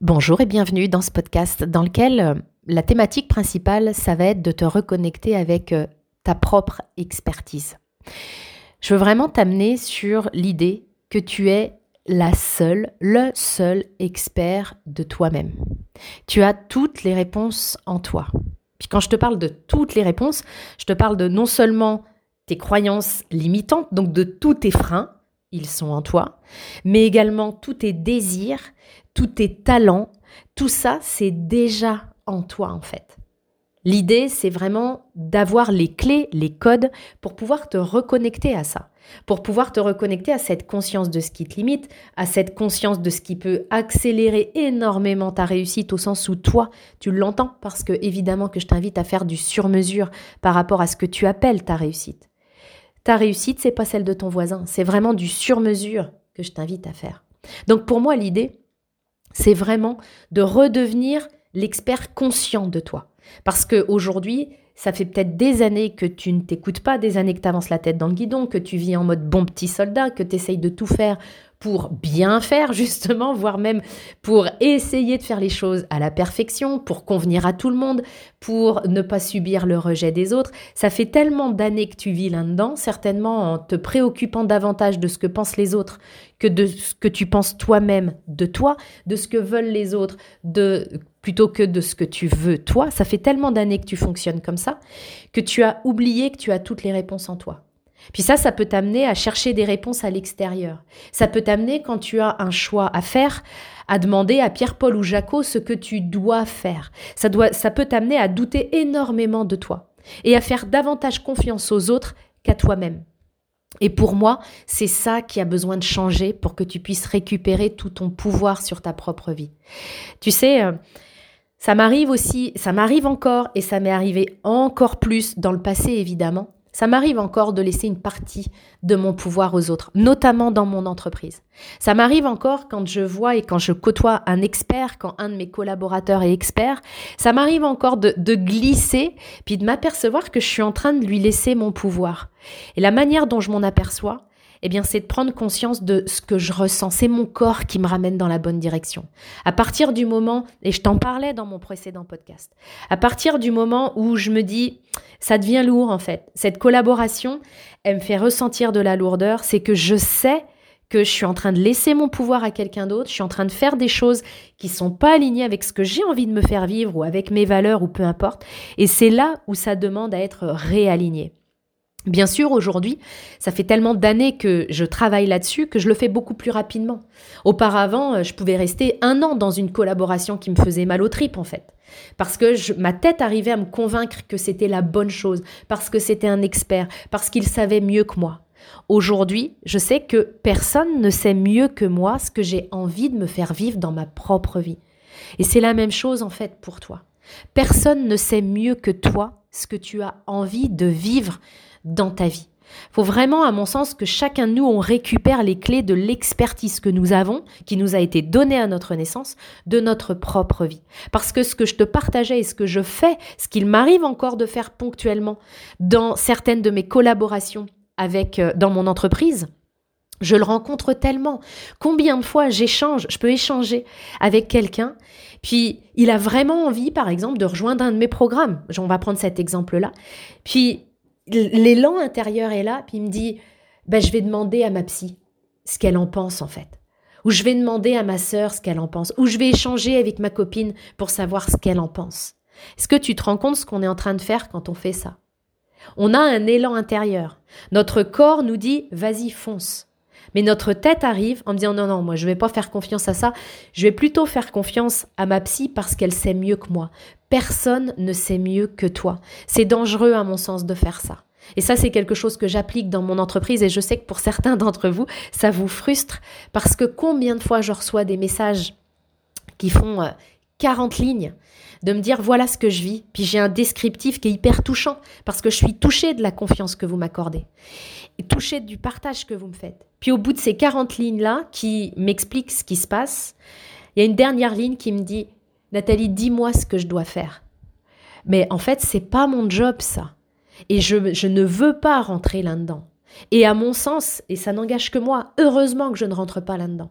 Bonjour et bienvenue dans ce podcast dans lequel euh, la thématique principale, ça va être de te reconnecter avec euh, ta propre expertise. Je veux vraiment t'amener sur l'idée que tu es la seule, le seul expert de toi-même. Tu as toutes les réponses en toi. Puis quand je te parle de toutes les réponses, je te parle de non seulement tes croyances limitantes, donc de tous tes freins, ils sont en toi, mais également tous tes désirs, tous tes talents, tout ça, c'est déjà en toi en fait. L'idée, c'est vraiment d'avoir les clés, les codes pour pouvoir te reconnecter à ça, pour pouvoir te reconnecter à cette conscience de ce qui te limite, à cette conscience de ce qui peut accélérer énormément ta réussite au sens où toi, tu l'entends parce que évidemment que je t'invite à faire du sur-mesure par rapport à ce que tu appelles ta réussite. Ta réussite, c'est pas celle de ton voisin, c'est vraiment du sur-mesure que je t'invite à faire. Donc pour moi, l'idée, c'est vraiment de redevenir l'expert conscient de toi. Parce qu'aujourd'hui, ça fait peut-être des années que tu ne t'écoutes pas, des années que tu avances la tête dans le guidon, que tu vis en mode bon petit soldat, que tu essayes de tout faire pour bien faire justement, voire même pour essayer de faire les choses à la perfection, pour convenir à tout le monde, pour ne pas subir le rejet des autres. Ça fait tellement d'années que tu vis là-dedans, certainement en te préoccupant davantage de ce que pensent les autres que de ce que tu penses toi-même de toi, de ce que veulent les autres, de plutôt que de ce que tu veux toi. Ça fait tellement d'années que tu fonctionnes comme ça que tu as oublié que tu as toutes les réponses en toi. Puis ça, ça peut t'amener à chercher des réponses à l'extérieur. Ça peut t'amener, quand tu as un choix à faire, à demander à Pierre-Paul ou Jaco ce que tu dois faire. Ça, doit, ça peut t'amener à douter énormément de toi et à faire davantage confiance aux autres qu'à toi-même. Et pour moi, c'est ça qui a besoin de changer pour que tu puisses récupérer tout ton pouvoir sur ta propre vie. Tu sais, euh, ça m'arrive aussi, ça m'arrive encore et ça m'est arrivé encore plus dans le passé évidemment, ça m'arrive encore de laisser une partie de mon pouvoir aux autres, notamment dans mon entreprise. Ça m'arrive encore quand je vois et quand je côtoie un expert, quand un de mes collaborateurs est expert, ça m'arrive encore de, glisser, puis de m'apercevoir que je suis en train de lui laisser mon pouvoir. Et la manière dont je m'en aperçois, eh bien, c'est de prendre conscience de ce que je ressens. C'est mon corps qui me ramène dans la bonne direction. À partir du moment, et je t'en parlais dans mon précédent podcast, à partir du moment où je me dis, ça devient lourd en fait. Cette collaboration, elle me fait ressentir de la lourdeur. C'est que je sais que je suis en train de laisser mon pouvoir à quelqu'un d'autre, je suis en train de faire des choses qui sont pas alignées avec ce que j'ai envie de me faire vivre ou avec mes valeurs ou peu importe. Et c'est là où ça demande à être réaligné. Bien sûr, aujourd'hui, ça fait tellement d'années que je travaille là-dessus que je le fais beaucoup plus rapidement. Auparavant, euh, je pouvais rester un an dans une collaboration qui me faisait mal aux tripes, en fait. Parce que ma tête arrivait à me convaincre que c'était la bonne chose, parce que c'était un expert, parce qu'il savait mieux que moi. Aujourd'hui, je sais que personne ne sait mieux que moi ce que j'ai envie de me faire vivre dans ma propre vie. Et c'est la même chose, en fait, pour toi. Personne ne sait mieux que toi ce que tu as envie de vivre dans ta vie. Faut vraiment, à mon sens, que chacun de nous, on récupère les clés de l'expertise que nous avons, qui nous a été donnée à notre naissance, de notre propre vie. Parce que ce que je te partageais et ce que je fais, ce qu'il m'arrive encore de faire ponctuellement dans certaines de mes collaborations avec, euh, dans mon entreprise, je le rencontre tellement. Combien de fois j'échange, je peux échanger avec quelqu'un, puis il a vraiment envie, par exemple, de rejoindre un de mes programmes. On va prendre cet exemple-là. Puis l'élan intérieur est là, puis il me dit, ben, je vais demander à ma psy ce qu'elle en pense en fait. Ou je vais demander à ma sœur ce qu'elle en pense. Ou je vais échanger avec ma copine pour savoir ce qu'elle en pense. Est-ce que tu te rends compte ce qu'on est en train de faire quand on fait ça? On a un élan intérieur. Notre corps nous dit, vas-y, fonce. Mais notre tête arrive en me disant non, non, moi je vais pas faire confiance à ça, je vais plutôt faire confiance à ma psy parce qu'elle sait mieux que moi. Personne ne sait mieux que toi. C'est dangereux à mon sens de faire ça. Et ça, c'est quelque chose que j'applique dans mon entreprise et je sais que pour certains d'entre vous, ça vous frustre parce que combien de fois je reçois des messages qui font 40 euh, lignes de me dire voilà ce que je vis, puis j'ai un descriptif qui est hyper touchant parce que je suis touchée de la confiance que vous m'accordez touchée du partage que vous me faites. Puis au bout de ces 40 lignes-là qui m'expliquent ce qui se passe, il y a une dernière ligne qui me dit Nathalie, dis-moi ce que je dois faire. Mais en fait, c'est pas mon job ça. Et je, je ne veux pas rentrer là-dedans. Et à mon sens, et ça n'engage que moi, heureusement que je ne rentre pas là-dedans.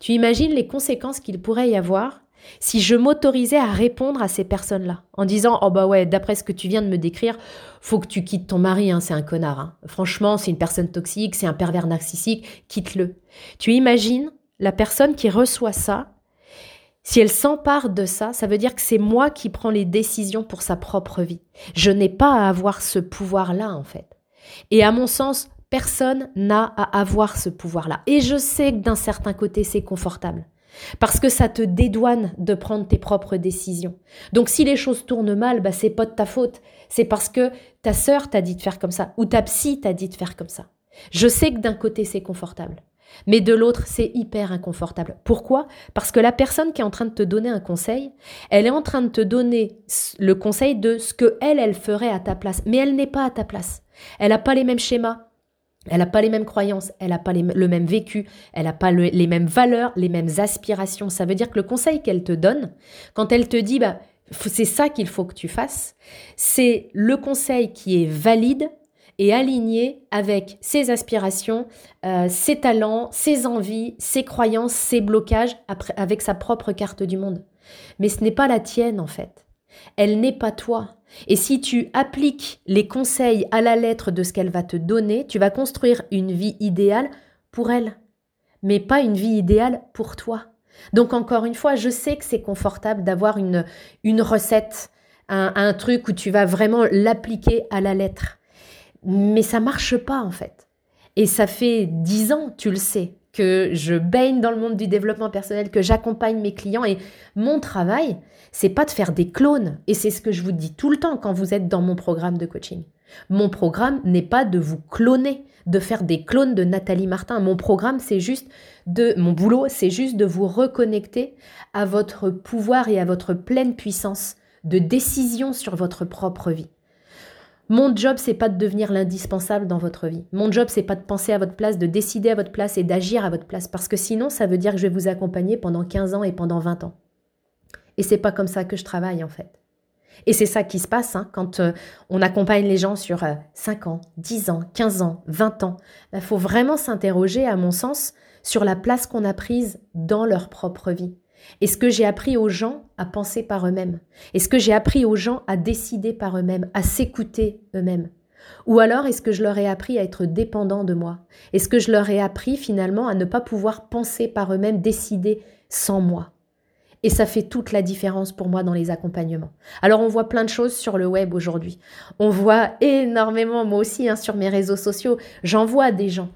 Tu imagines les conséquences qu'il pourrait y avoir si je m'autorisais à répondre à ces personnes-là en disant oh bah ouais d'après ce que tu viens de me décrire faut que tu quittes ton mari hein, c'est un connard hein. franchement c'est une personne toxique c'est un pervers narcissique quitte-le. Tu imagines la personne qui reçoit ça? Si elle s'empare de ça ça veut dire que c'est moi qui prends les décisions pour sa propre vie. Je n'ai pas à avoir ce pouvoir là en fait. Et à mon sens personne n'a à avoir ce pouvoir là et je sais que d'un certain côté c'est confortable parce que ça te dédouane de prendre tes propres décisions. Donc si les choses tournent mal, bah c'est pas de ta faute. C'est parce que ta sœur t'a dit de faire comme ça ou ta psy t'a dit de faire comme ça. Je sais que d'un côté c'est confortable, mais de l'autre c'est hyper inconfortable. Pourquoi? Parce que la personne qui est en train de te donner un conseil, elle est en train de te donner le conseil de ce que elle elle ferait à ta place, mais elle n'est pas à ta place. Elle n'a pas les mêmes schémas, elle n'a pas les mêmes croyances, elle n'a pas le même vécu, elle n'a pas les mêmes valeurs, les mêmes aspirations. Ça veut dire que le conseil qu'elle te donne, quand elle te dit bah, c'est ça qu'il faut que tu fasses, c'est le conseil qui est valide et aligné avec ses aspirations, euh, ses talents, ses envies, ses croyances, ses blocages, avec sa propre carte du monde. Mais ce n'est pas la tienne en fait. Elle n'est pas toi. Et si tu appliques les conseils à la lettre de ce qu'elle va te donner, tu vas construire une vie idéale pour elle, mais pas une vie idéale pour toi. Donc encore une fois, je sais que c'est confortable d'avoir une, une recette, un, truc où tu vas vraiment l'appliquer à la lettre. Mais ça marche pas en fait. Et ça fait dix ans, tu le sais, que je baigne dans le monde du développement personnel, que j'accompagne mes clients et mon travail, c'est pas de faire des clones et c'est ce que je vous dis tout le temps quand vous êtes dans mon programme de coaching. Mon programme n'est pas de vous cloner, de faire des clones de Nathalie Martin. Mon programme, c'est juste de mon boulot, c'est juste de vous reconnecter à votre pouvoir et à votre pleine puissance de décision sur votre propre vie. Mon job, c'est pas de devenir l'indispensable dans votre vie. Mon job, c'est pas de penser à votre place, de décider à votre place et d'agir à votre place. Parce que sinon, ça veut dire que je vais vous accompagner pendant 15 ans et pendant 20 ans. Et c'est pas comme ça que je travaille, en fait. Et c'est ça qui se passe hein, quand euh, on accompagne les gens sur 5 euh, ans, 10 ans, 15 ans, 20 ans. Il faut vraiment s'interroger, à mon sens, sur la place qu'on a prise dans leur propre vie. Est-ce que j'ai appris aux gens à penser par eux-mêmes? Est-ce que j'ai appris aux gens à décider par eux-mêmes, à s'écouter eux-mêmes? Ou alors est-ce que je leur ai appris à être dépendants de moi? Est-ce que je leur ai appris finalement à ne pas pouvoir penser par eux-mêmes, décider sans moi? Et ça fait toute la différence pour moi dans les accompagnements. Alors on voit plein de choses sur le web aujourd'hui. On voit énormément, moi aussi, hein, sur mes réseaux sociaux, j'en vois des gens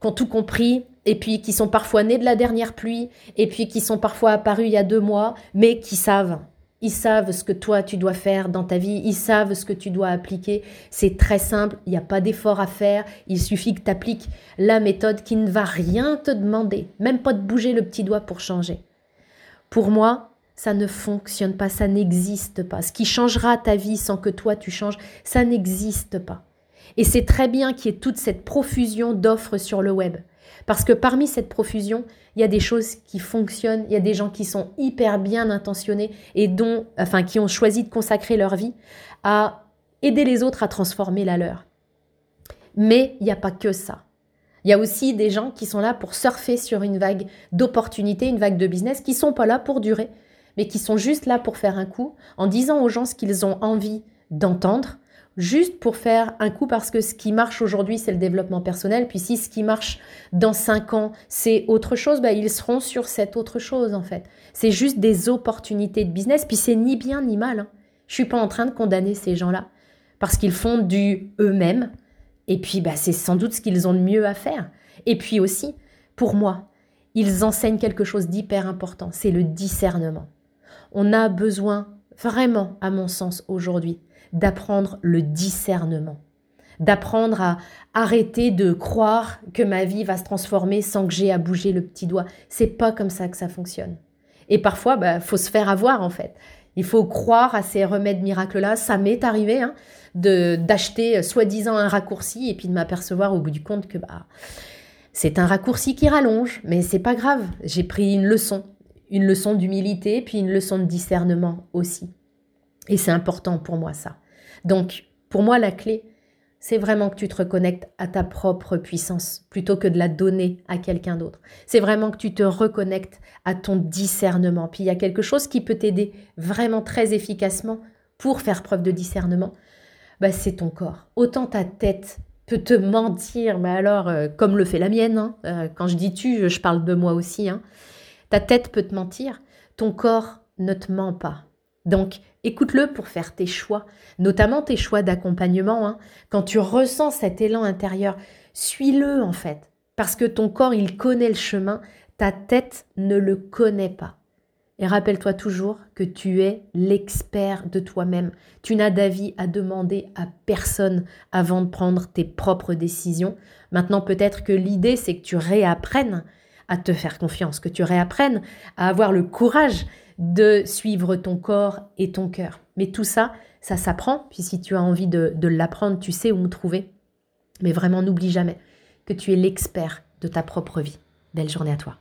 qui ont tout compris, et puis qui sont parfois nés de la dernière pluie, et puis qui sont parfois apparus il y a deux mois, mais qui savent. Ils savent ce que toi tu dois faire dans ta vie, ils savent ce que tu dois appliquer. C'est très simple, il n'y a pas d'effort à faire, il suffit que tu appliques la méthode qui ne va rien te demander, même pas de bouger le petit doigt pour changer. Pour moi, ça ne fonctionne pas, ça n'existe pas. Ce qui changera ta vie sans que toi tu changes, ça n'existe pas. Et c'est très bien qu'il y ait toute cette profusion d'offres sur le web. Parce que parmi cette profusion, il y a des choses qui fonctionnent, il y a des gens qui sont hyper bien intentionnés et dont, enfin, qui ont choisi de consacrer leur vie à aider les autres à transformer la leur. Mais il n'y a pas que ça. Il y a aussi des gens qui sont là pour surfer sur une vague d'opportunités, une vague de business, qui sont pas là pour durer, mais qui sont juste là pour faire un coup, en disant aux gens ce qu'ils ont envie d'entendre, juste pour faire un coup parce que ce qui marche aujourd'hui, c'est le développement personnel. Puis si ce qui marche dans cinq ans, c'est autre chose, bah, ils seront sur cette autre chose en fait. C'est juste des opportunités de business. Puis c'est ni bien ni mal. Hein. Je suis pas en train de condamner ces gens-là parce qu'ils font du eux-mêmes. Et puis bah, c'est sans doute ce qu'ils ont de mieux à faire. Et puis aussi, pour moi, ils enseignent quelque chose d'hyper important, c'est le discernement. On a besoin vraiment, à mon sens, aujourd'hui, d'apprendre le discernement, d'apprendre à arrêter de croire que ma vie va se transformer sans que j'ai à bouger le petit doigt. C'est pas comme ça que ça fonctionne. Et parfois, il bah, faut se faire avoir en fait. Il faut croire à ces remèdes miracles-là. Ça m'est arrivé hein, de d'acheter soi-disant un raccourci et puis de m'apercevoir au bout du compte que bah c'est un raccourci qui rallonge, mais c'est pas grave. J'ai pris une leçon, une leçon d'humilité, puis une leçon de discernement aussi. Et c'est important pour moi ça. Donc, pour moi, la clé, c'est vraiment que tu te reconnectes à ta propre puissance plutôt que de la donner à quelqu'un d'autre. C'est vraiment que tu te reconnectes à ton discernement. Puis il y a quelque chose qui peut t'aider vraiment très efficacement pour faire preuve de discernement. Bah, c'est ton corps. Autant ta tête peut te mentir, mais alors, euh, comme le fait la mienne, hein, euh, quand je dis tu, je parle de moi aussi, hein. Ta tête peut te mentir, ton corps ne te ment pas. Donc, écoute-le pour faire tes choix, notamment tes choix d'accompagnement. Hein. Quand tu ressens cet élan intérieur, suis-le en fait, parce que ton corps, il connaît le chemin, ta tête ne le connaît pas. Et rappelle-toi toujours que tu es l'expert de toi-même. Tu n'as d'avis à demander à personne avant de prendre tes propres décisions. Maintenant, peut-être que l'idée, c'est que tu réapprennes à te faire confiance, que tu réapprennes à avoir le courage de suivre ton corps et ton cœur. Mais tout ça, ça s'apprend. Puis si tu as envie de, l'apprendre, tu sais où me trouver. Mais vraiment, n'oublie jamais que tu es l'expert de ta propre vie. Belle journée à toi.